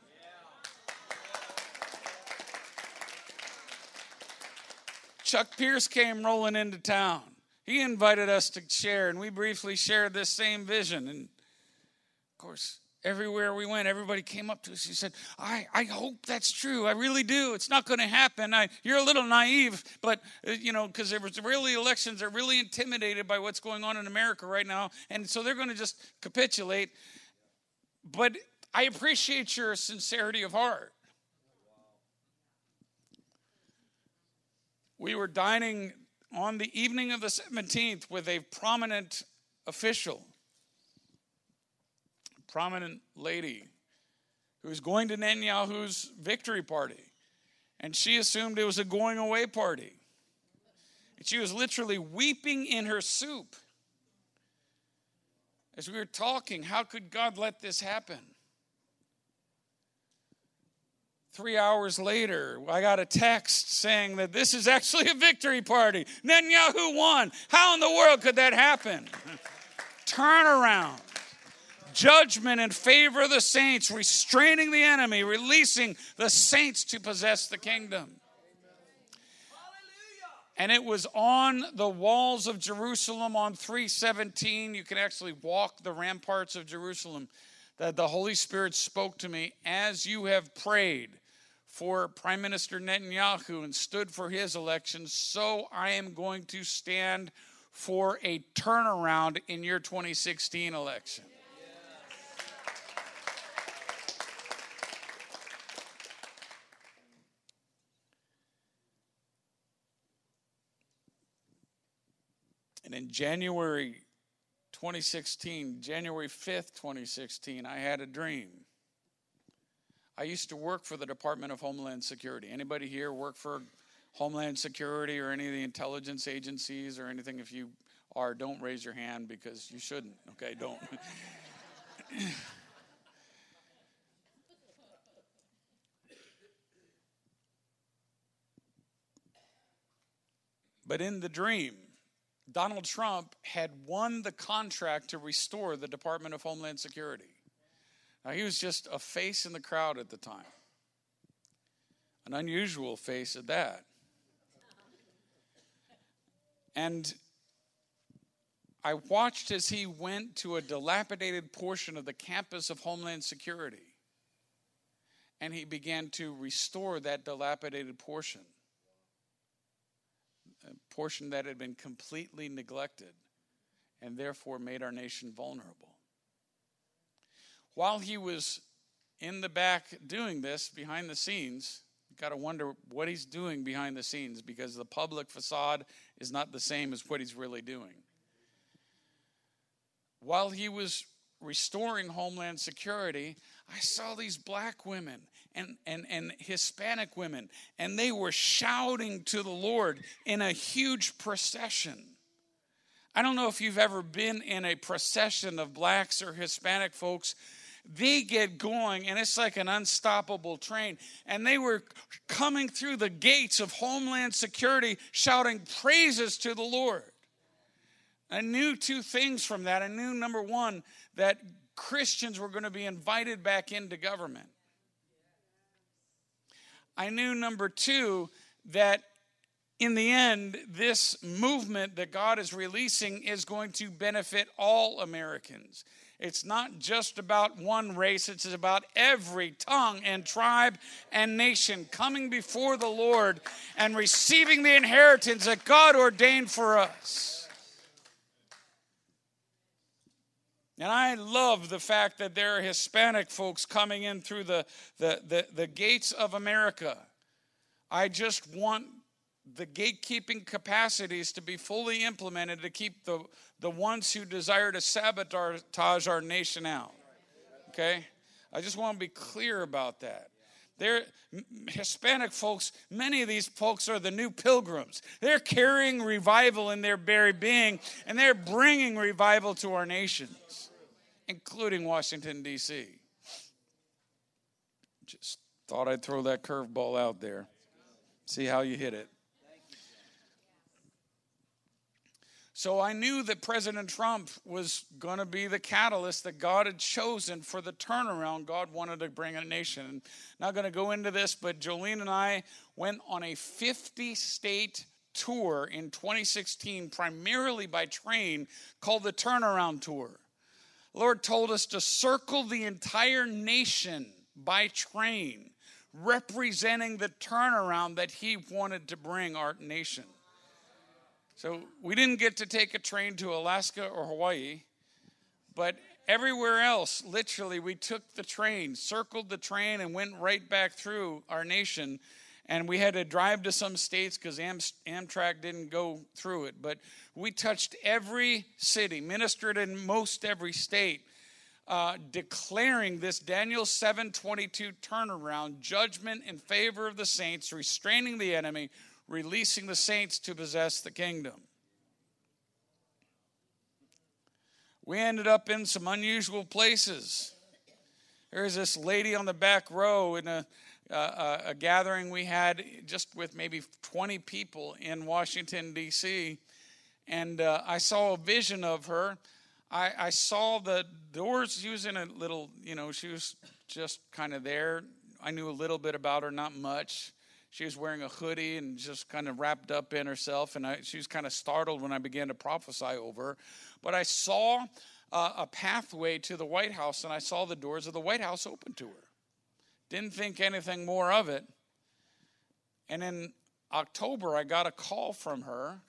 Chuck Pierce came rolling into town he invited us to share, and we briefly shared this same vision. And of course, everywhere we went, everybody came up to us. He said, I, I hope that's true. I really do. It's not going to happen. I, you're a little naive, but, uh, you know, because there was really elections, they're really intimidated by what's going on in America right now. And so they're going to just capitulate. But I appreciate your sincerity of heart. We were dining on the evening of the 17th with a prominent official, prominent lady who's going to Netanyahu's victory party. And she assumed it was a going away party. And she was literally weeping in her soup. As we were talking, how could God let this happen? Three hours later, I got a text saying that this is actually a victory party. Netanyahu won. How in the world could that happen? (laughs) Turnaround. Judgment in favor of the saints, restraining the enemy, releasing the saints to possess the kingdom. And it was on the walls of Jerusalem on 317. You can actually walk the ramparts of Jerusalem that the Holy Spirit spoke to me as you have prayed for Prime Minister Netanyahu and stood for his election, so I am going to stand for a turnaround in your 2016 election. And in January 2016, January 5th, 2016, I had a dream. I used to work for the Department of Homeland Security. Anybody here work for Homeland Security or any of the intelligence agencies or anything? If you are, don't raise your hand because you shouldn't. Okay, don't. but in the dream, Donald Trump had won the contract to restore the Department of Homeland Security. Now, he was just a face in the crowd at the time, an unusual face at that. And I watched as he went to a dilapidated portion of the campus of Homeland Security. And he began to restore that dilapidated portion, a portion that had been completely neglected and therefore made our nation vulnerable. While he was in the back doing this behind the scenes, you got to wonder what he's doing behind the scenes because the public facade is not the same as what he's really doing. While he was restoring Homeland Security, I saw these black women and, and, and Hispanic women, and they were shouting to the Lord in a huge procession. I don't know if you've ever been in a procession of blacks or Hispanic folks they get going and it's like an unstoppable train. And they were coming through the gates of Homeland Security shouting praises to the Lord. I knew two things from that. I knew, number one, that Christians were going to be invited back into government. I knew, number two, that in the end, this movement that God is releasing is going to benefit all Americans. It's not just about one race, it's about every tongue and tribe and nation coming before the Lord and receiving the inheritance that God ordained for us. And I love the fact that there are Hispanic folks coming in through the, the, the, the gates of America. I just want the gatekeeping capacities to be fully implemented to keep the, the ones who desire to sabotage our nation out. Okay? I just want to be clear about that. They're Hispanic folks, many of these folks are the new pilgrims. They're carrying revival in their very being, and they're bringing revival to our nations, including Washington, D.C. Just thought I'd throw that curveball out there. See how you hit it. So I knew that President Trump was going to be the catalyst that God had chosen for the turnaround God wanted to bring a nation. And not going to go into this, but Jolene and I went on a 50 state tour in 2016, primarily by train, called the Turnaround Tour. Lord told us to circle the entire nation by train, representing the turnaround that He wanted to bring our nation. So we didn't get to take a train to Alaska or Hawaii, but everywhere else, literally, we took the train, circled the train, and went right back through our nation. And we had to drive to some states because Am- Amtrak didn't go through it. But we touched every city, ministered in most every state, uh, declaring this Daniel 7:22 turnaround, judgment in favor of the saints, restraining the enemy, releasing the saints to possess the kingdom. We ended up in some unusual places. There's this lady on the back row in a, uh, a gathering we had just with maybe 20 people in Washington, D.C. And uh, I saw a vision of her. I, I saw the doors. She was in a little, you know, she was just kind of there. I knew a little bit about her, not much she was wearing a hoodie and just kind of wrapped up in herself. And I, she was kind of startled when I began to prophesy over her. But I saw uh, a pathway to the White House, and I saw the doors of the White House open to her. Didn't think anything more of it. And in October, I got a call from her,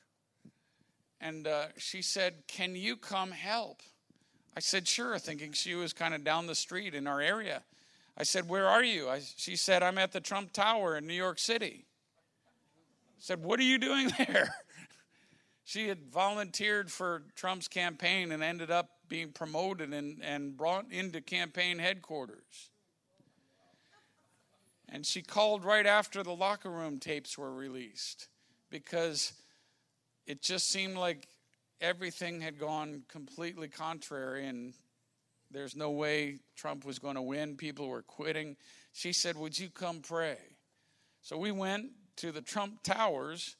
and uh, she said, Can you come help? I said, Sure, thinking she was kind of down the street in our area. I said, Where are you? I, she said, I'm at the Trump Tower in New York City. I said, What are you doing (laughs) there? she had volunteered for Trump's campaign and ended up being promoted and, and brought into campaign headquarters. And she called right after the locker room tapes were released because it just seemed like everything had gone completely contrary and there's no way Trump was going to win. People were quitting. She said, Would you come pray? So we went to the Trump Towers,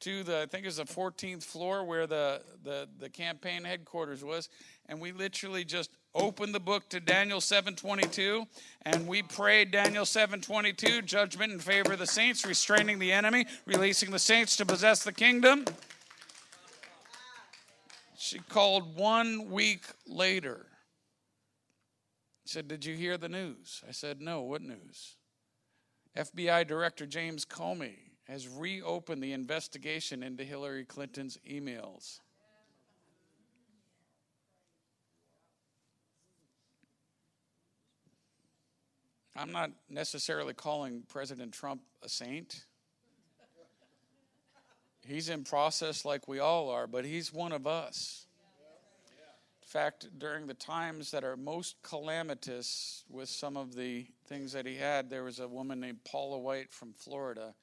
to the, I think it was the 14th floor where the, the, the campaign headquarters was, and we literally just opened the book to Daniel 7:22 and we prayed Daniel 7:22 judgment in favor of the saints restraining the enemy releasing the saints to possess the kingdom she called 1 week later he said, Did you hear the news? I said, No, what news? FBI Director James Comey has reopened the investigation into Hillary Clinton's emails. I'm not necessarily calling President Trump a saint. He's in process like we all are, but he's one of us fact, during the times that are most calamitous with some of the things that he had, there was a woman named Paula White from Florida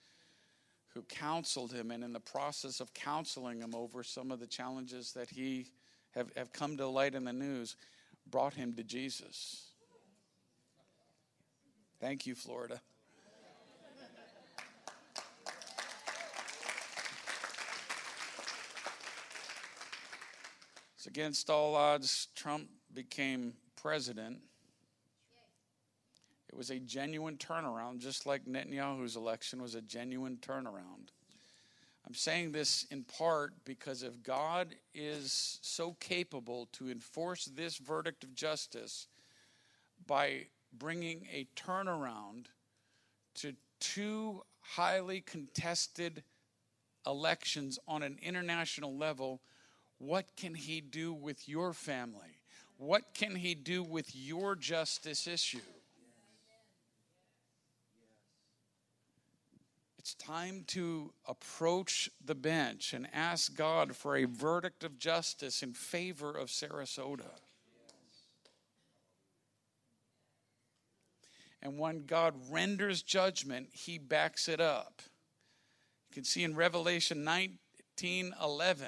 who counseled him, and in the process of counseling him over some of the challenges that he have, have come to light in the news, brought him to Jesus. Thank you, Florida. Against all odds, Trump became president. It was a genuine turnaround, just like Netanyahu's election was a genuine turnaround. I'm saying this in part because if God is so capable to enforce this verdict of justice by bringing a turnaround to two highly contested elections on an international level, what can He do with your family? What can He do with your justice issue? It's time to approach the bench and ask God for a verdict of justice in favor of Sarasota. And when God renders judgment, he backs it up. You can see in Revelation 19 11.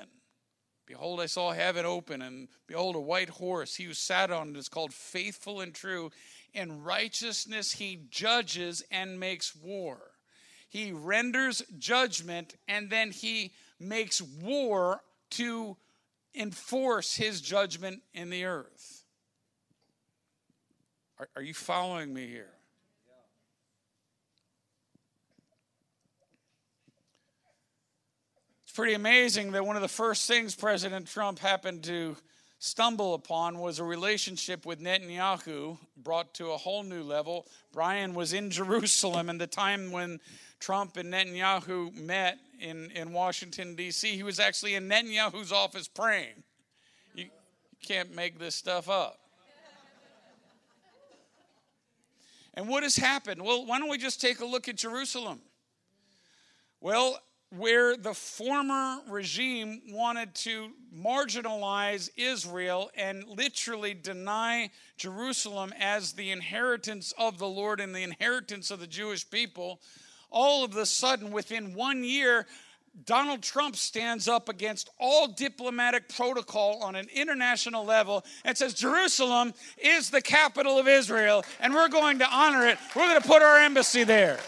Behold, I saw heaven open, and behold, a white horse. He who sat on it is called faithful and true. In righteousness he judges and makes war. He renders judgment, and then he makes war to enforce his judgment in the earth. Are, are you following me here? Pretty amazing that one of the first things President Trump happened to stumble upon was a relationship with Netanyahu brought to a whole new level. Brian was in (laughs) Jerusalem in the time when Trump and Netanyahu met in, in Washington, D.C. He was actually in Netanyahu's office praying. You, you can't make this stuff up. And what has happened? Well, why don't we just take a look at Jerusalem? Well, where the former regime wanted to marginalize Israel and literally deny Jerusalem as the inheritance of the Lord and the inheritance of the Jewish people, all of a sudden, within one year, Donald Trump stands up against all diplomatic protocol on an international level and says Jerusalem is the capital of Israel and we're going to honor it. We're going to put our embassy there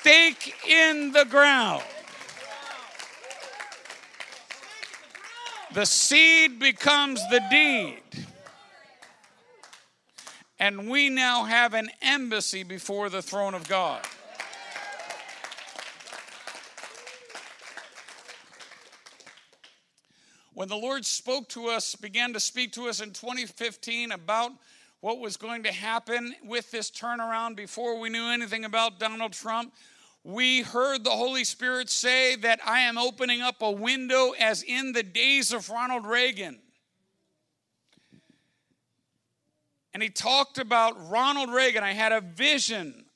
stake in the ground. The seed becomes the deed. And we now have an embassy before the throne of God. When the Lord spoke to us, began to speak to us in 2015 about what was going to happen with this turnaround before we knew anything about Donald Trump, we heard the Holy Spirit say that I am opening up a window as in the days of Ronald Reagan. And he talked about Ronald Reagan. I had a vision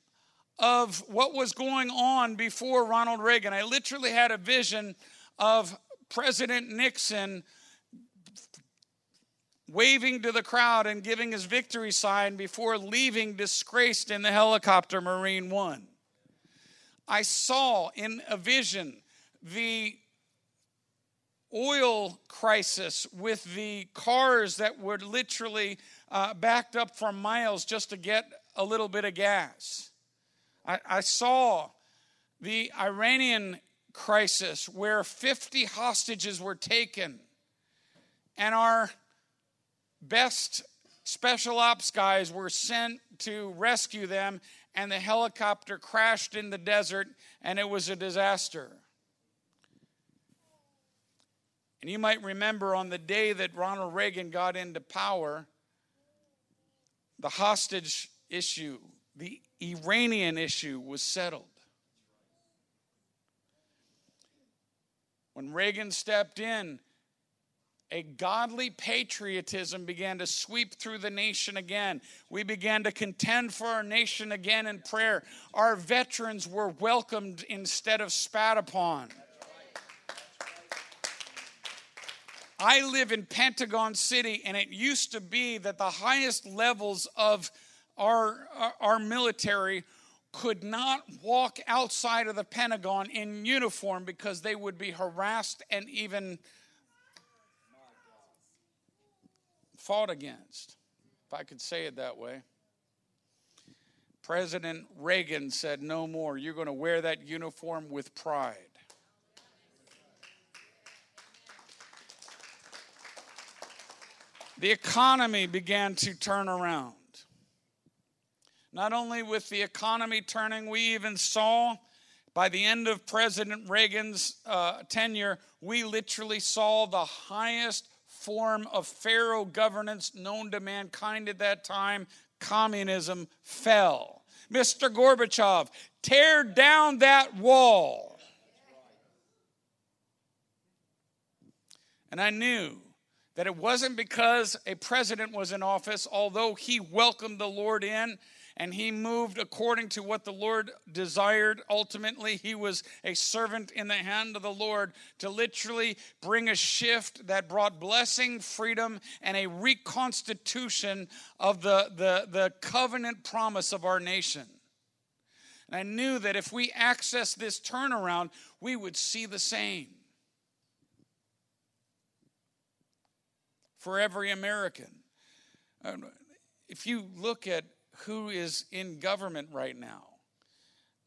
of what was going on before Ronald Reagan. I literally had a vision of President Nixon waving to the crowd and giving his victory sign before leaving disgraced in the helicopter Marine One. I saw in a vision the oil crisis with the cars that were literally uh, backed up for miles just to get a little bit of gas. I, I saw the Iranian crisis where 50 hostages were taken and our best special ops guys were sent to rescue them and the helicopter crashed in the desert and it was a disaster. And you might remember on the day that Ronald Reagan got into power, the hostage issue, the Iranian issue was settled. When Reagan stepped in, a godly patriotism began to sweep through the nation again. We began to contend for our nation again in prayer. Our veterans were welcomed instead of spat upon. I live in Pentagon City, and it used to be that the highest levels of our, our military could not walk outside of the Pentagon in uniform because they would be harassed and even fought against, if I could say it that way. President Reagan said, No more. You're going to wear that uniform with pride. The economy began to turn around. Not only with the economy turning, we even saw by the end of President Reagan's uh, tenure, we literally saw the highest form of Pharaoh governance known to mankind at that time communism fell. Mr. Gorbachev, tear down that wall. And I knew that it wasn't because a president was in office, although he welcomed the Lord in and he moved according to what the Lord desired. Ultimately, he was a servant in the hand of the Lord to literally bring a shift that brought blessing, freedom, and a reconstitution of the, the, the covenant promise of our nation. And I knew that if we access this turnaround, we would see the same. For every American. If you look at who is in government right now.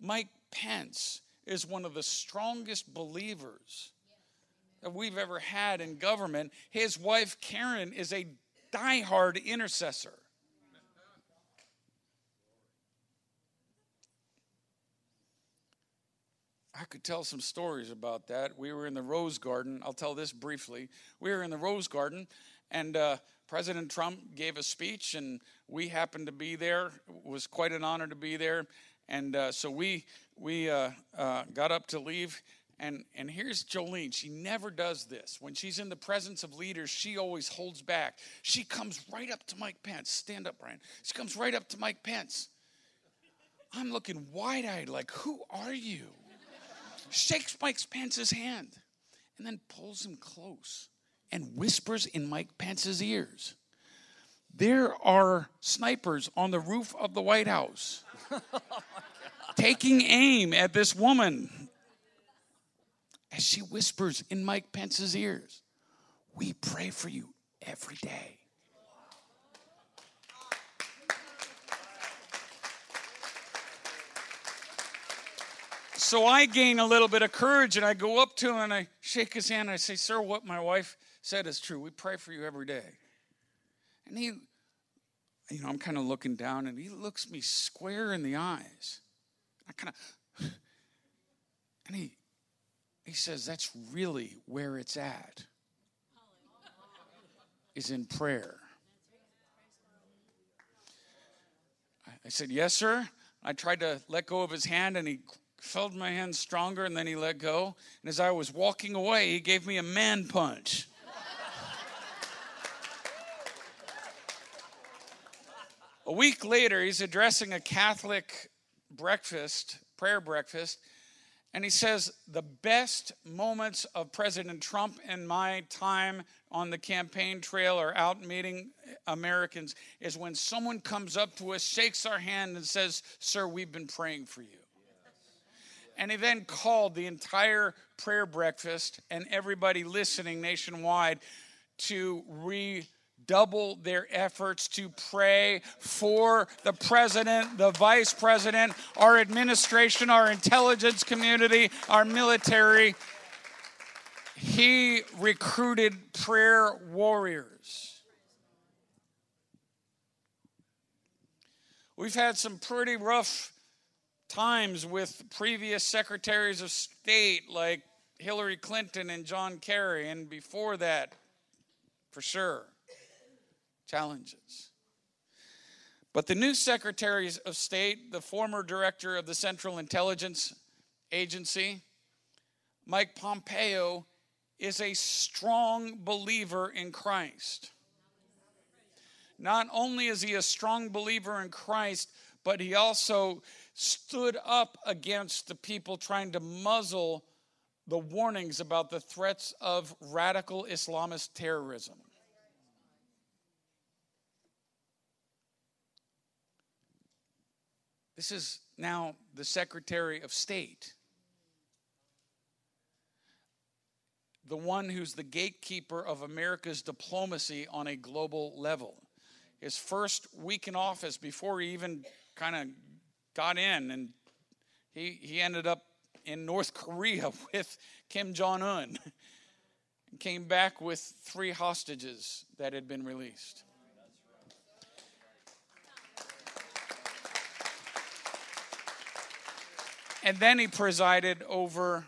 Mike Pence is one of the strongest believers that we've ever had in government. His wife, Karen, is a diehard intercessor. I could tell some stories about that. We were in the Rose Garden. I'll tell this briefly. We were in the Rose Garden, and uh, President Trump gave a speech, and we happened to be there. It was quite an honor to be there, and uh, so we we uh, uh, got up to leave. And and here's Jolene. She never does this. When she's in the presence of leaders, she always holds back. She comes right up to Mike Pence. Stand up, Brian. She comes right up to Mike Pence. I'm looking wide eyed, like, who are you? Shakes Mike Pence's hand and then pulls him close and whispers in Mike Pence's ears. There are snipers on the roof of the White House (laughs) taking aim at this woman as she whispers in Mike Pence's ears. We pray for you every day. So I gain a little bit of courage and I go up to him and I shake his hand and I say, Sir, what my wife said is true. We pray for you every day. And he, you know, I'm kind of looking down and he looks me square in the eyes. I kind of, (sighs) and he, he says, that's really where it's at, is in prayer. I said, yes, sir. I tried to let go of his hand and he felt my hand stronger and then he let go. And as I was walking away, he gave me a man punch. A week later, he's addressing a Catholic breakfast, prayer breakfast, and he says, The best moments of President Trump and my time on the campaign trail or out meeting Americans is when someone comes up to us, shakes our hand, and says, Sir, we've been praying for you. And he then called the entire prayer breakfast and everybody listening nationwide to re double their efforts to pray for the president, the vice president, our administration, our intelligence community, our military. He recruited prayer warriors. We've had some pretty rough times with previous secretaries of state like Hillary Clinton and John Kerry, and before that, for sure challenges. But the new Secretary of State, the former director of the Central Intelligence Agency, Mike Pompeo, is a strong believer in Christ. Not only is he a strong believer in Christ, but he also stood up against the people trying to muzzle the warnings about the threats of radical Islamist terrorism. This is now the Secretary of State, the one who's the gatekeeper of America's diplomacy on a global level. His first week in office, before he even kind of got in, and he, he ended up in North (laughs) Korea with Kim Jong un and (laughs) came back with three hostages that had been released. And then he presided over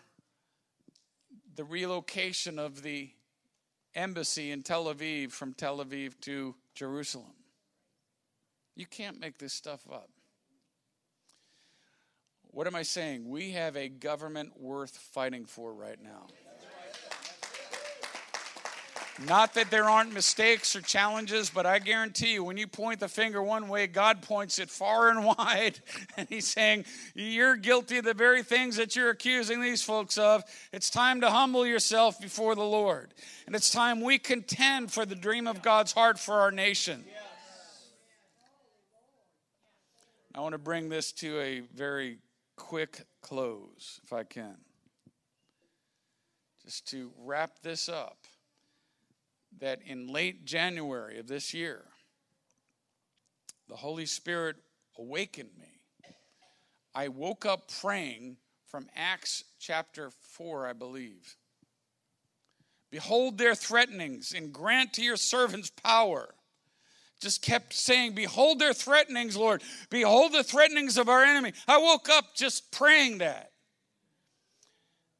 the relocation of the embassy in Tel Aviv from Tel Aviv to Jerusalem. You can't make this stuff up. What am I saying? We have a government worth fighting for right now. Not that there aren't mistakes or challenges, but I guarantee you, when you point the finger one way, God points it far and (laughs) wide. And He's saying, You're guilty of the very things that you're accusing these folks of. It's time to humble yourself before the Lord. And it's time we contend for the dream of God's heart for our nation. I want to bring this to a very quick close, if I can. Just to wrap this up that in late January of this year, the Holy Spirit awakened me. I woke up praying from Acts chapter 4, I believe. Behold their threatenings and grant to your servants power. Just kept saying, Behold their threatenings, Lord. Behold the threatenings of our enemy. I woke up just praying that.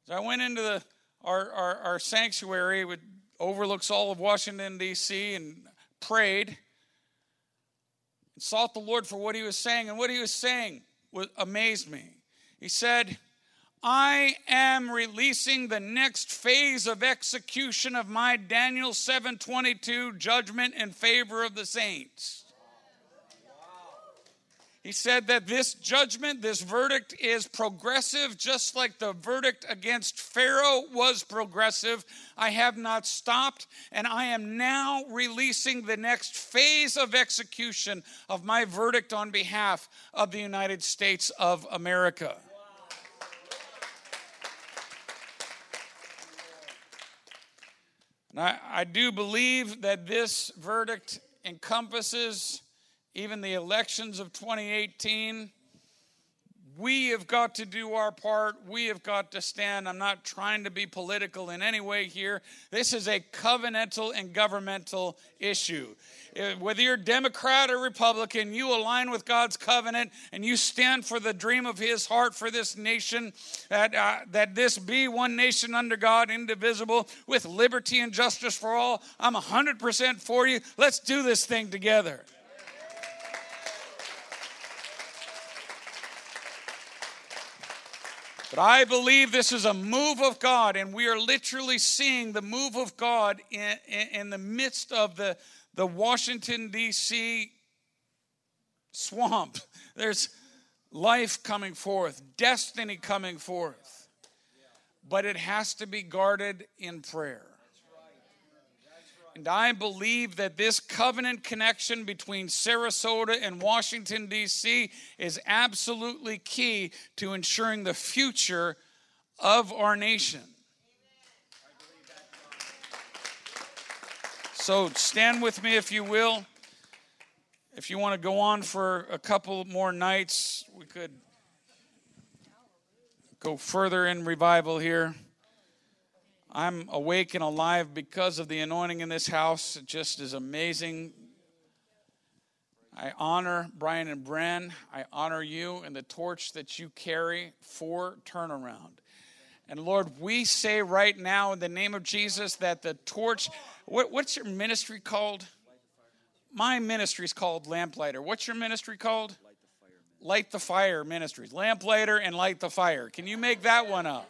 So I went into the, our, our, our sanctuary with overlooks all of Washington, D.C., and prayed and sought the Lord for what he was saying. And what he was saying amazed me. He said, I am releasing the next phase of execution of my Daniel 7:22 judgment in favor of the saints. He said that this judgment, this verdict is progressive, just like the verdict against Pharaoh was progressive. I have not stopped, and I am now releasing the next phase of execution of my verdict on behalf of the United States of America. And I, I do believe that this verdict encompasses even the elections of 2018. We have got to do our part. We have got to stand. I'm not trying to be political in any way here. This is a covenantal and governmental issue. Uh, whether you're Democrat or Republican, you align with God's covenant and you stand for the dream of His heart for this nation, that, uh, that this be one nation under God, indivisible, with liberty and justice for all. I'm 100% for you. Let's do this thing together. But I believe this is a move of God, and we are literally seeing the move of God in, in, in the midst of the, the Washington, D.C. swamp. (laughs) There's life coming forth, destiny coming forth. But it has to be guarded in prayer. And I believe that this covenant connection between Sarasota and Washington, D.C. is absolutely key to ensuring the future of our nation. So stand with me if you will. If you want to go on for a couple more nights, we could go further in revival here. I'm awake and alive because of the anointing in this house. It just is amazing. I honor Brian and Bren. I honor you and the torch that you carry for turnaround. And Lord, we say right now in the name of Jesus that the torch, what, what's your ministry called? My ministry is called Lamplighter. What's your ministry called? Light the Fire Ministries. Lamplighter and Light the Fire. Can you make that one up?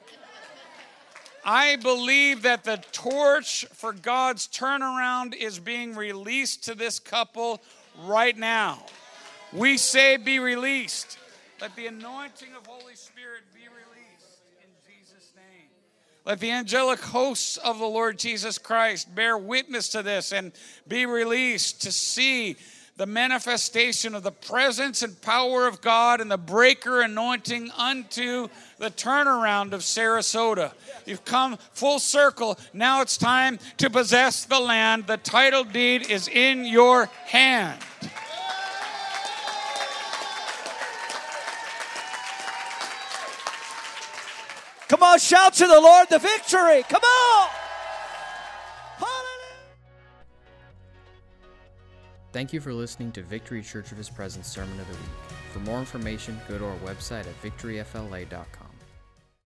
I believe that the torch for God's turnaround is being released to this couple right now. We say, be released. Let the anointing of Holy Spirit be released in Jesus' name. Let the angelic hosts of the Lord Jesus Christ bear witness to this and be released to see the manifestation of the presence and power of God and the breaker anointing unto the turnaround of Sarasota. You've come full circle. Now it's time to possess the land. The title deed is in your hand. Come on, shout to the Lord the victory. Come on. Thank you for listening to Victory Church of His Presence Sermon of the Week. For more information, go to our website at victoryfla.com.